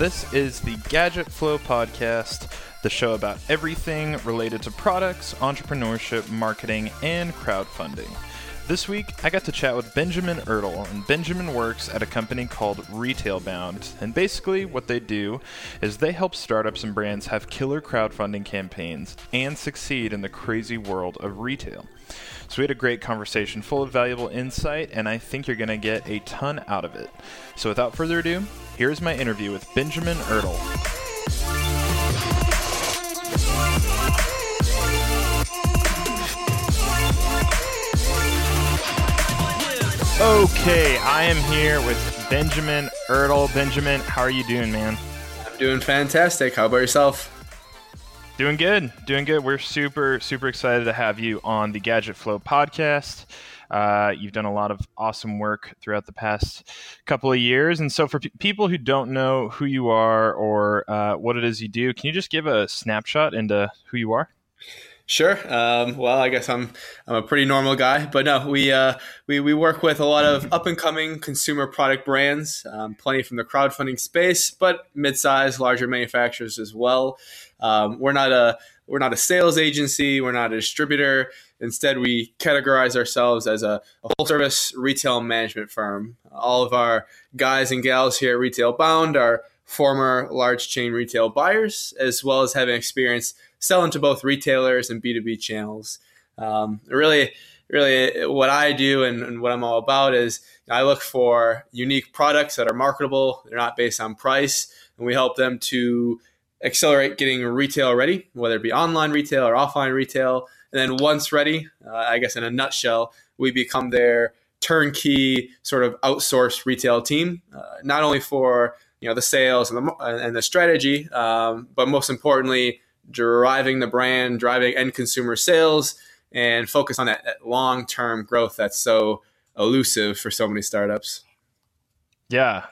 This is the Gadget Flow podcast, the show about everything related to products, entrepreneurship, marketing, and crowdfunding. This week, I got to chat with Benjamin Ertel, and Benjamin works at a company called Retailbound. And basically, what they do is they help startups and brands have killer crowdfunding campaigns and succeed in the crazy world of retail. So, we had a great conversation full of valuable insight, and I think you're going to get a ton out of it. So, without further ado, here's my interview with Benjamin Ertel. Okay, I am here with Benjamin Ertel. Benjamin, how are you doing, man? I'm doing fantastic. How about yourself? Doing good, doing good. We're super, super excited to have you on the Gadget Flow podcast. Uh, you've done a lot of awesome work throughout the past couple of years. And so, for p- people who don't know who you are or uh, what it is you do, can you just give a snapshot into who you are? Sure. Um, well, I guess I'm I'm a pretty normal guy, but no, we uh, we we work with a lot of up and coming consumer product brands, um, plenty from the crowdfunding space, but mid-sized, larger manufacturers as well. Um, we're not a we're not a sales agency. We're not a distributor. Instead, we categorize ourselves as a, a full service retail management firm. All of our guys and gals here at Retail Bound are former large chain retail buyers, as well as having experience selling to both retailers and B2B channels. Um, really, really, what I do and, and, what I'm all about is I look for unique products that are marketable, they're not based on price, and we help them to accelerate getting retail ready, whether it be online retail or offline retail. And then once ready, uh, I guess in a nutshell, we become their turnkey sort of outsourced retail team, uh, not only for you know the sales and the and the strategy, um, but most importantly, driving the brand, driving end consumer sales, and focus on that, that long term growth that's so elusive for so many startups. Yeah,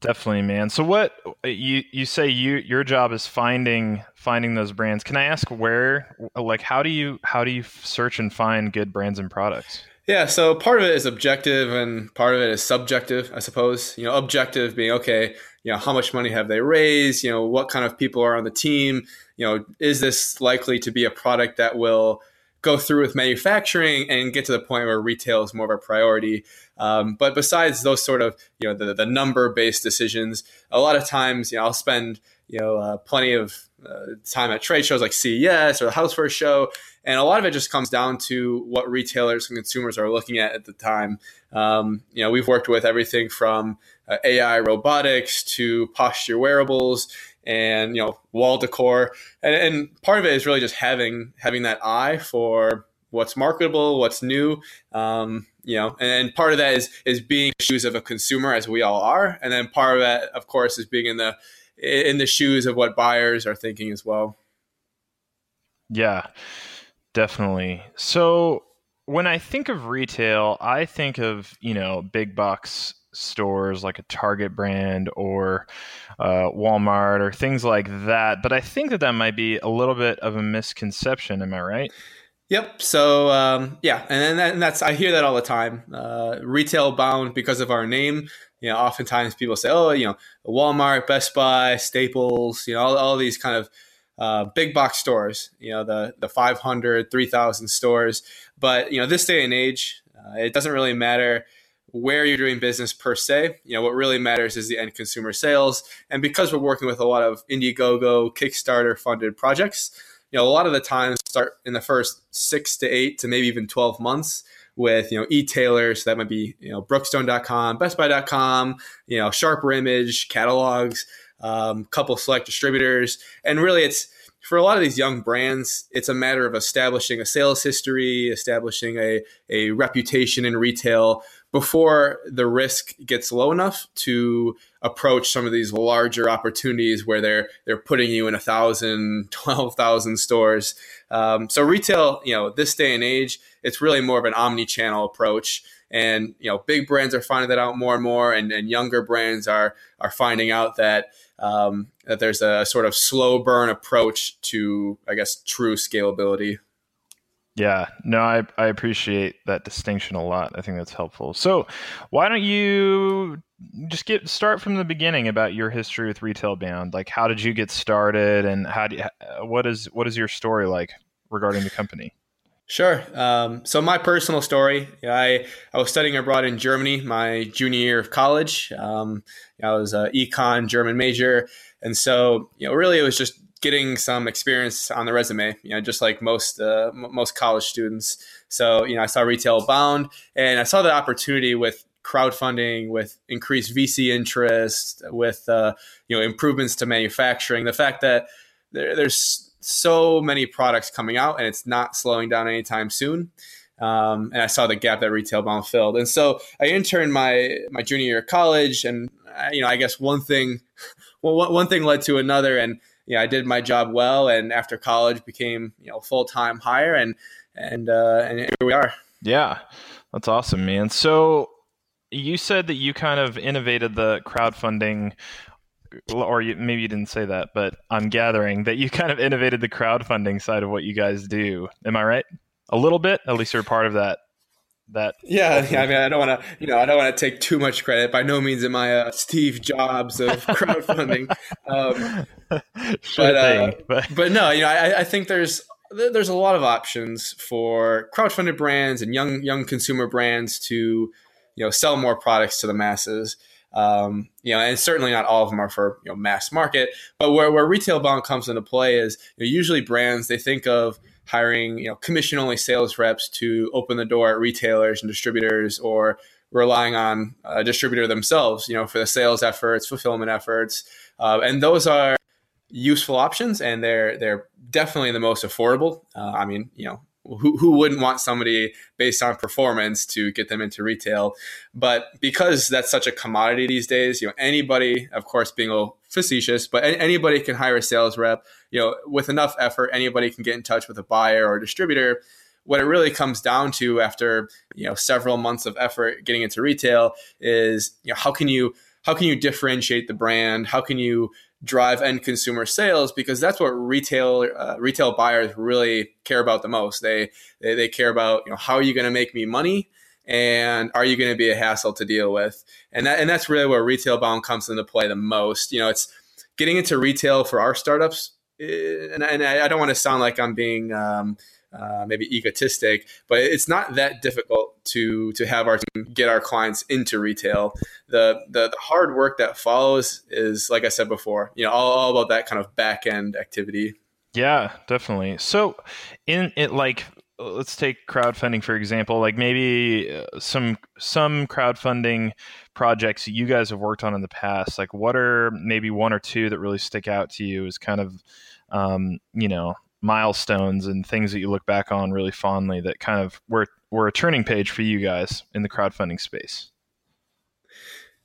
definitely, man. So what you you say you your job is finding finding those brands. Can I ask where like how do you how do you search and find good brands and products? Yeah, so part of it is objective and part of it is subjective, I suppose. You know, objective being okay, you know, how much money have they raised? You know, what kind of people are on the team? You know, is this likely to be a product that will go through with manufacturing and get to the point where retail is more of a priority? Um, but besides those sort of, you know, the, the number based decisions, a lot of times, you know, I'll spend, you know, uh, plenty of time at trade shows like CES or the Housewares Show, and a lot of it just comes down to what retailers and consumers are looking at at the time. Um, you know, we've worked with everything from uh, AI robotics to posture wearables and you know wall decor, and, and part of it is really just having having that eye for what's marketable, what's new. Um, you know, and, part of that is is being shoes of a consumer as we all are, and then part of that, of course, is being in the in the shoes of what buyers are thinking as well. Yeah. Definitely. So when I think of retail, I think of, you know, big box stores like a Target brand or uh, Walmart or things like that. But I think that that might be a little bit of a misconception. Am I right? Yep. So um, yeah, and, and that's I hear that all the time. Uh, Retailbound because of our name. You know, oftentimes people say, "Oh, you know, Walmart, Best Buy, Staples, you know, all, all these kind of uh, big box stores, you know, the, the 500, 3,000 stores. But, you know, this day and age, uh, it doesn't really matter where you're doing business per se. You know, what really matters is the end consumer sales. And because we're working with a lot of Indiegogo, Kickstarter funded projects, you know, a lot of the times start in the first six to eight to maybe even 12 months with, you know, e-tailers. So that might be, you know, Brookstone.com, BestBuy.com, you know, Sharper Image, catalogs um, couple select distributors, and really it's for a lot of these young brands, it's a matter of establishing a sales history, establishing a, a reputation in retail before the risk gets low enough to approach some of these larger opportunities where they're they're putting you in a thousand, twelve thousand stores. Um, so retail, you know, this day and age, it's really more of an omni-channel approach. And you know, big brands are finding that out more and more, and, and younger brands are are finding out that um, that there's a sort of slow burn approach to, I guess, true scalability. Yeah, no, I, I appreciate that distinction a lot. I think that's helpful. So, why don't you just get start from the beginning about your history with Retail Bound? Like, how did you get started, and how do you, what is what is your story like regarding the company? Sure. Um, so my personal story, I I was studying abroad in Germany my junior year of college. Um, I was an econ German major, and so you know, really, it was just getting some experience on the resume, you know, just like most uh, m- most college students. So, you know, I saw Retail Bound, and I saw the opportunity with crowdfunding, with increased VC interest, with uh, you know improvements to manufacturing. The fact that there, there's so many products coming out, and it's not slowing down anytime soon. Um, and I saw the gap that Retail Bound filled, and so I interned my my junior year of college, and uh, you know, I guess one thing, well, one thing led to another, and yeah, I did my job well, and after college became you know full time hire, and and uh, and here we are. Yeah, that's awesome, man. So you said that you kind of innovated the crowdfunding or you, maybe you didn't say that, but I'm gathering that you kind of innovated the crowdfunding side of what you guys do. Am I right? A little bit, at least you're part of that that yeah, yeah i mean i don't want to you know i don't want to take too much credit. By no means am i a steve jobs of crowdfunding. Um, sure but, uh, but, but no you know I, I think there's there's a lot of options for crowdfunded brands and young young consumer brands to you know sell more products to the masses. Um, you know, and certainly not all of them are for you know mass market. But where, where retail bound comes into play is you know, usually brands they think of hiring you know commission only sales reps to open the door at retailers and distributors or relying on a distributor themselves you know for the sales efforts fulfillment efforts. Uh, and those are useful options and they're they're definitely the most affordable. Uh, i mean you know who, who wouldn't want somebody based on performance to get them into retail? But because that's such a commodity these days you know anybody of course being facetious but anybody can hire a sales rep. You know with enough effort anybody can get in touch with a buyer or a distributor. What it really comes down to after you know several months of effort getting into retail is you know how can you how can you differentiate the brand? How can you drive end consumer sales? Because that's what retail uh, retail buyers really care about the most. They they, they care about you know how are you going to make me money and are you going to be a hassle to deal with and that and that's really where retail bound comes into play the most. You know, it's getting into retail for our startups, eh, and, and I, don't want to sound like I'm being um, uh, maybe egotistic, but it's not that difficult to to have our team get our clients into retail. The, the, the hard work that follows is, like I said before, you know, all, all about that kind of back end activity. Yeah, definitely. So, in it, like, let's take crowdfunding for example. Like maybe uh, some some crowdfunding projects you guys have worked on in the past. Like, what are maybe one or two that really stick out to you as kind of, um, you know, milestones and things that you look back on really fondly that kind of were were a turning page for you guys in the crowdfunding space?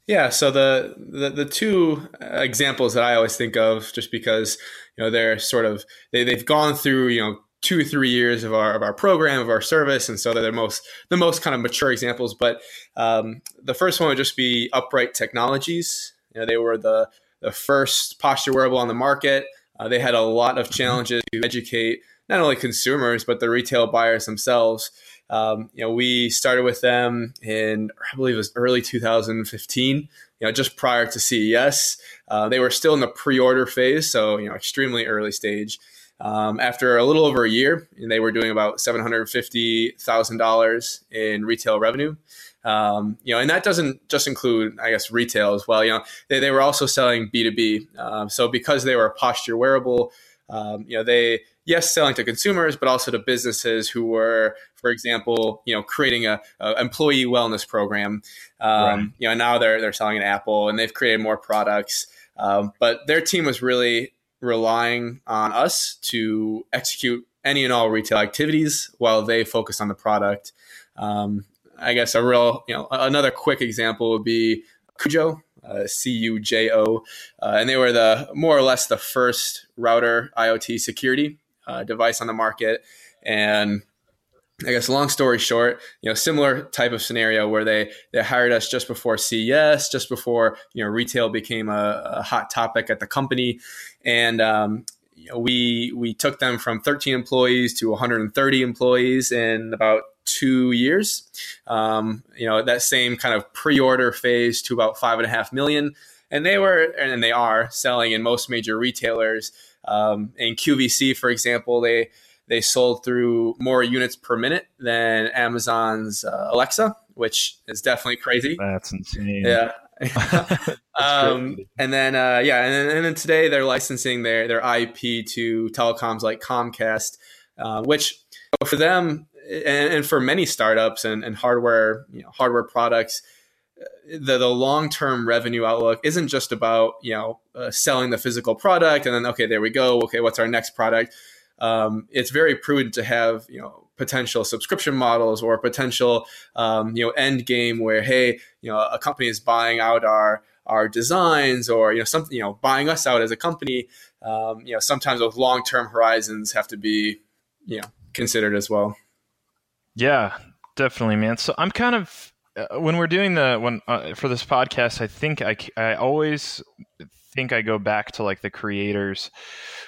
Yeah, so the, the, the two examples that I always think of, just because you know they're sort of they they've gone through you know two or three years of our of our program of our service, and so they're the most the most kind of mature examples. But um, the first one would just be Upright Technologies. You know, they were the the first posture wearable on the market. Uh, they had a lot of challenges to educate not only consumers but the retail buyers themselves. Um, you know, we started with them in I believe it was early 2015. You know, just prior to CES, uh, they were still in the pre-order phase, so you know, extremely early stage. Um, after a little over a year, and they were doing about seven hundred fifty thousand dollars in retail revenue. Um, you know, and that doesn't just include, I guess, retail as well. You know, they, they were also selling B two B. Um, so because they were a posture wearable, um, you know, they yes selling to consumers, but also to businesses who were, for example, you know, creating a, a employee wellness program. Um, right. You know, now they're they're selling an Apple, and they've created more products. Um, but their team was really relying on us to execute any and all retail activities while they focus on the product. Um, I guess a real, you know, another quick example would be Cujo, uh, C U J O, uh, and they were the more or less the first router IoT security uh, device on the market. And I guess long story short, you know, similar type of scenario where they they hired us just before CES, just before you know retail became a, a hot topic at the company, and um, we we took them from 13 employees to 130 employees in about two years. Um, you know, that same kind of pre-order phase to about five and a half million, and they were and they are selling in most major retailers. Um, in QVC, for example, they they sold through more units per minute than Amazon's uh, Alexa, which is definitely crazy. That's insane. Yeah. um, and then uh, yeah, and then, and then today they're licensing their their IP to telecoms like Comcast, uh, which for them and, and, for many startups and, and hardware you know hardware products, uh, the the long term revenue outlook isn't just about you know uh, selling the physical product and then okay there we go okay what's our next product. Um, it's very prudent to have you know potential subscription models or potential um, you know end game where hey you know a company is buying out our our designs or you know something you know buying us out as a company. Um, you know sometimes those long term horizons have to be you know considered as well. Yeah definitely man. So i'm kind of uh, when we're doing the when uh, for this podcast i think i i always think I go back to like the creators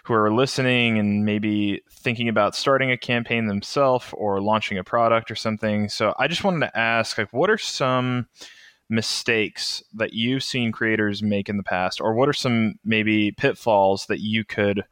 who are listening and maybe thinking about starting a campaign themselves or launching a product or something. So I just wanted to ask like what are some mistakes that you've seen creators make in the past or what are some maybe pitfalls that you could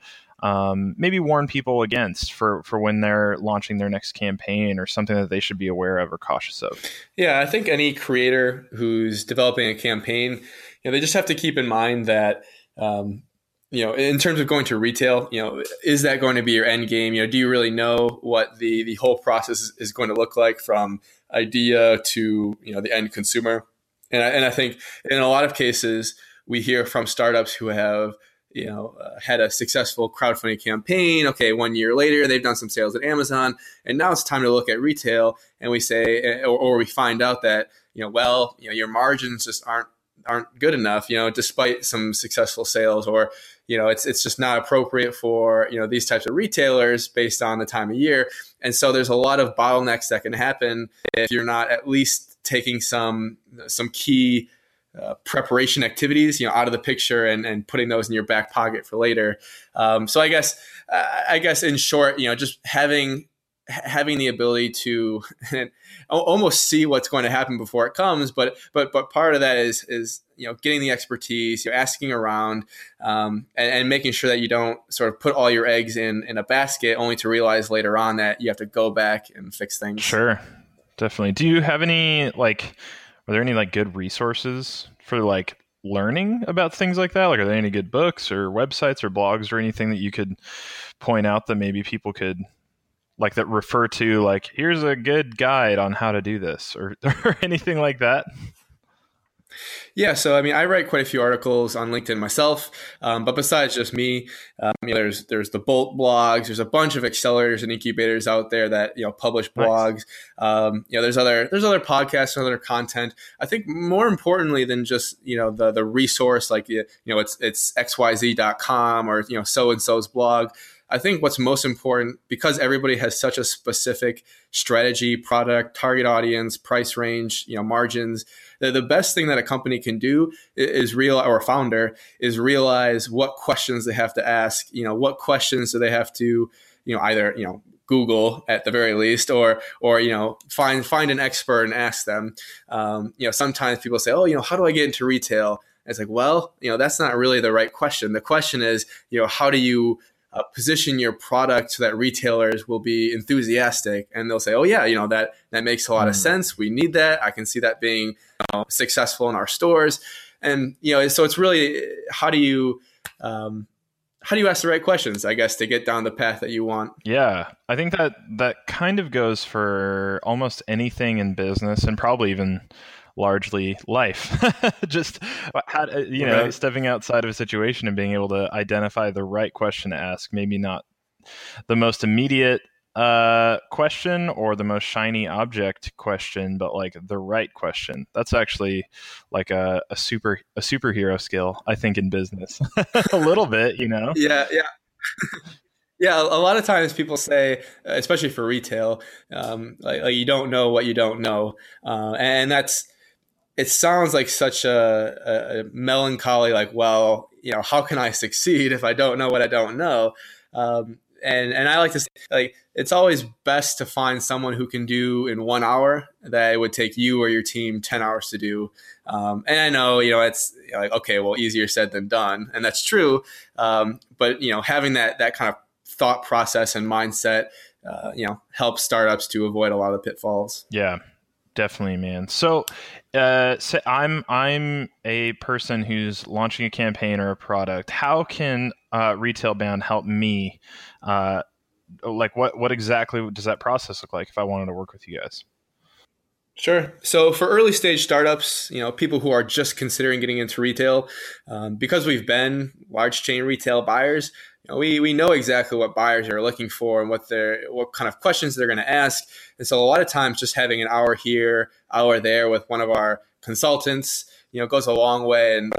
um, maybe warn people against for for when they're launching their next campaign or something that they should be aware of or cautious of yeah i think any creator who's developing a campaign you know, they just have to keep in mind that, um, you know, in terms of going to retail, you know, is that going to be your end game? You know, do you really know what the the whole process is going to look like from idea to you know the end consumer? And I, and I think in a lot of cases we hear from startups who have you know uh, had a successful crowdfunding campaign. Okay, one year later they've done some sales at Amazon, and now it's time to look at retail. And we say, or, or we find out that you know, well, you know, your margins just aren't aren't good enough, you know, despite some successful sales or, you know, it's, it's just not appropriate for, you know, these types of retailers based on the time of year. And so there's a lot of bottlenecks that can happen if you're not at least taking some, some key uh, preparation activities, you know, out of the picture and, and putting those in your back pocket for later. Um, so I guess, I guess in short, you know, just having having the ability to almost see what's going to happen before it comes but but but part of that is is you know getting the expertise you know asking around um, and, and, making sure that you don't sort of put all your eggs in in a basket only to realize later on that you have to go back and fix things. Sure. Definitely. Do you have any like are there any like good resources for like learning about things like that? Like are there any good books or websites or blogs or anything that you could point out that maybe people could like that refer to like here's a good guide on how to do this or, or anything like that yeah, so I mean, I write quite a few articles on LinkedIn myself, um, but besides just me, um, you know, there's there's the Bolt blogs. There's a bunch of accelerators and incubators out there that you know publish blogs. Nice. Um, you know, there's other there's other podcasts and other content. I think more importantly than just you know the the resource like you know it's it's xyz.com or you know so and so's blog. I think what's most important because everybody has such a specific strategy, product, target audience, price range, you know, margins. The, the best thing that a company can do is real or a founder is realize what questions they have to ask. You know, what questions do they have to, you know, either you know Google at the very least, or or you know find find an expert and ask them. Um, you know, sometimes people say, "Oh, you know, how do I get into retail?" it's like, well, you know, that's not really the right question. The question is, you know, how do you uh, position your product so that retailers will be enthusiastic and they'll say, "Oh yeah, you know that that makes a lot mm. of sense. We need that. I can see that being you know, successful in our stores." And you know, so it's really how do you um, how do you ask the right questions? I guess to get down the path that you want. Yeah, I think that that kind of goes for almost anything in business, and probably even largely life. Just how, you know, right. stepping outside of a situation and being able to identify the right question to ask. Maybe not the most immediate uh, question or the most shiny object question, but like the right question. That's actually like a, a super a superhero skill, I think, in business. a little bit, you know. Yeah, yeah. Yeah, a lot of times people say, especially for retail, um, like, like, you don't know what you don't know, uh, and that's it sounds like such a, a, melancholy like well you know, how can I succeed if I don't know what I don't know? Um, and and I like to say, like it's always best to find someone who can do in one hour that it would take you or your team ten hours to do. Um, and I know you know it's like okay, well, easier said than done, and that's true. Um, but you know, having that that kind of thought process and mindset, uh, you know, helps startups to avoid a lot of the pitfalls. Yeah, definitely, man. So, uh, so I'm I'm a person who's launching a campaign or a product. How can uh, Retail Bound help me? Uh, like, what what exactly does that process look like if I wanted to work with you guys? Sure. So for early stage startups, you know, people who are just considering getting into retail, um, because we've been large chain retail buyers, you know, we we know exactly what buyers are looking for and what they're what kind of questions they're going to ask. And so a lot of times, just having an hour here, hour there with one of our consultants, you know, goes a long way and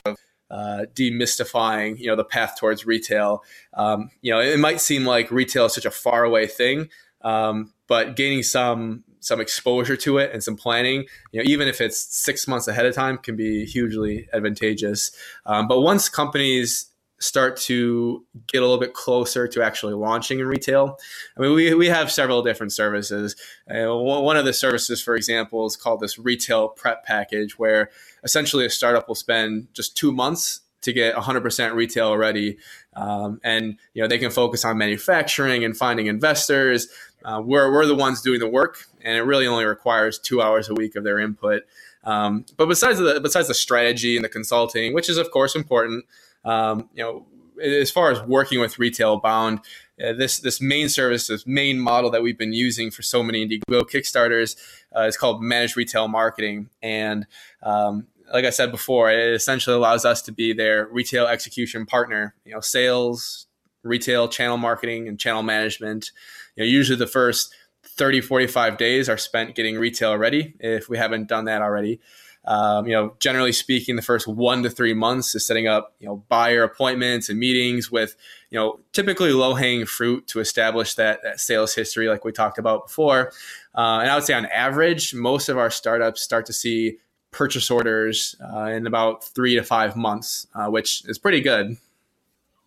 uh, demystifying, you know, the path towards retail. Um, you know, it might seem like retail is such a far away thing, um, but gaining some some exposure to it and some planning, you know, even if it's six months ahead of time, can be hugely advantageous. Um, but once companies start to get a little bit closer to actually launching in retail. I mean, we, we have several different services. Uh, one of the services, for example, is called this retail prep package, where essentially a startup will spend just two months to get 100% retail ready. Um, and you know they can focus on manufacturing and finding investors. Uh, we're, we're the ones doing the work, and it really only requires two hours a week of their input. Um, but besides the besides the strategy and the consulting, which is of course important, um, you know, as far as working with retail bound, uh, this this main service, this main model that we've been using for so many Indiegogo Kickstarters uh, is called managed retail marketing, and um, like I said before, it essentially allows us to be their retail execution partner. You know, sales, retail channel marketing, and channel management. You know, usually the first 30, 45 days are spent getting retail ready if we haven't done that already. Um, you know, generally speaking, the first one to three months is setting up, you know, buyer appointments and meetings with, you know, typically low hanging fruit to establish that, that sales history, like we talked about before. Uh, and I would say on average, most of our startups start to see purchase orders uh, in about three to five months, uh, which is pretty good.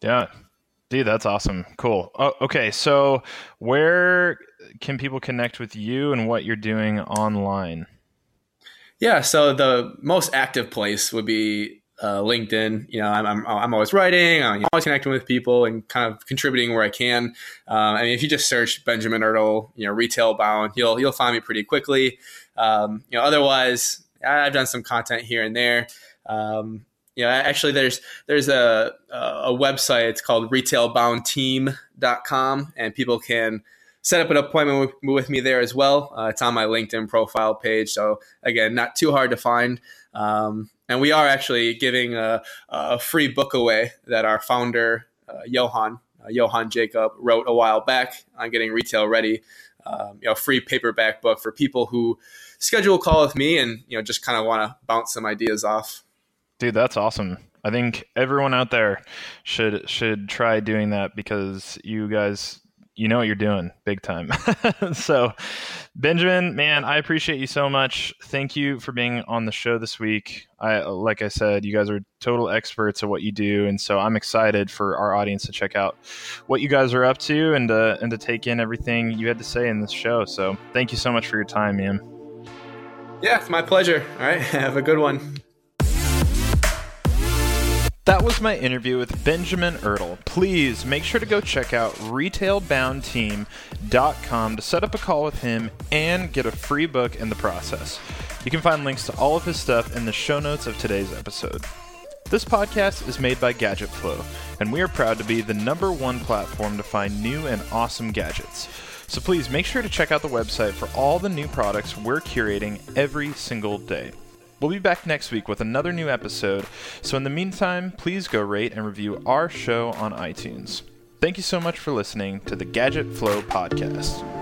Yeah. Dude, that's awesome. Cool. Oh, okay. So, where can people connect with you and what you're doing online? Yeah, so the most active place would be uh, LinkedIn. You know, I'm, I'm, I'm always writing, I'm always connecting with people and kind of contributing where I can. Um, I mean, if you just search Benjamin Ertl, you know, retail bound, you'll you'll find me pretty quickly. Um, you know, otherwise, I've done some content here and there. Um, you know, actually, there's there's a a website. It's called retailboundteam.com, and people can set up an appointment with, with me there as well. Uh, it's on my LinkedIn profile page. So, again, not too hard to find. Um, and we are actually giving a, a, free book away that our founder, uh, Johan, uh, Johan Jacob, wrote a while back on getting retail ready. Um, you know, free paperback book for people who schedule a call with me and, you know, just kind of want to bounce some ideas off. Dude, that's awesome. I think everyone out there should should try doing that because you guys you know what you're doing big time. so, Benjamin, man, I appreciate you so much. Thank you for being on the show this week. I like I said, you guys are total experts at what you do, and so I'm excited for our audience to check out what you guys are up to and uh, and to take in everything you had to say in this show. So, thank you so much for your time, man. Yeah, it's my pleasure. All right, have a good one. That was my interview with Benjamin Ertl. Please make sure to go check out retailboundteam.com to set up a call with him and get a free book in the process. You can find links to all of his stuff in the show notes of today's episode. This podcast is made by Gadget Flow, and we are proud to be the number one platform to find new and awesome gadgets. So please make sure to check out the website for all the new products we're curating every single day. We'll be back next week with another new episode, so in the meantime, please go rate and review our show on iTunes. Thank you so much for listening to the Gadget Flow podcast.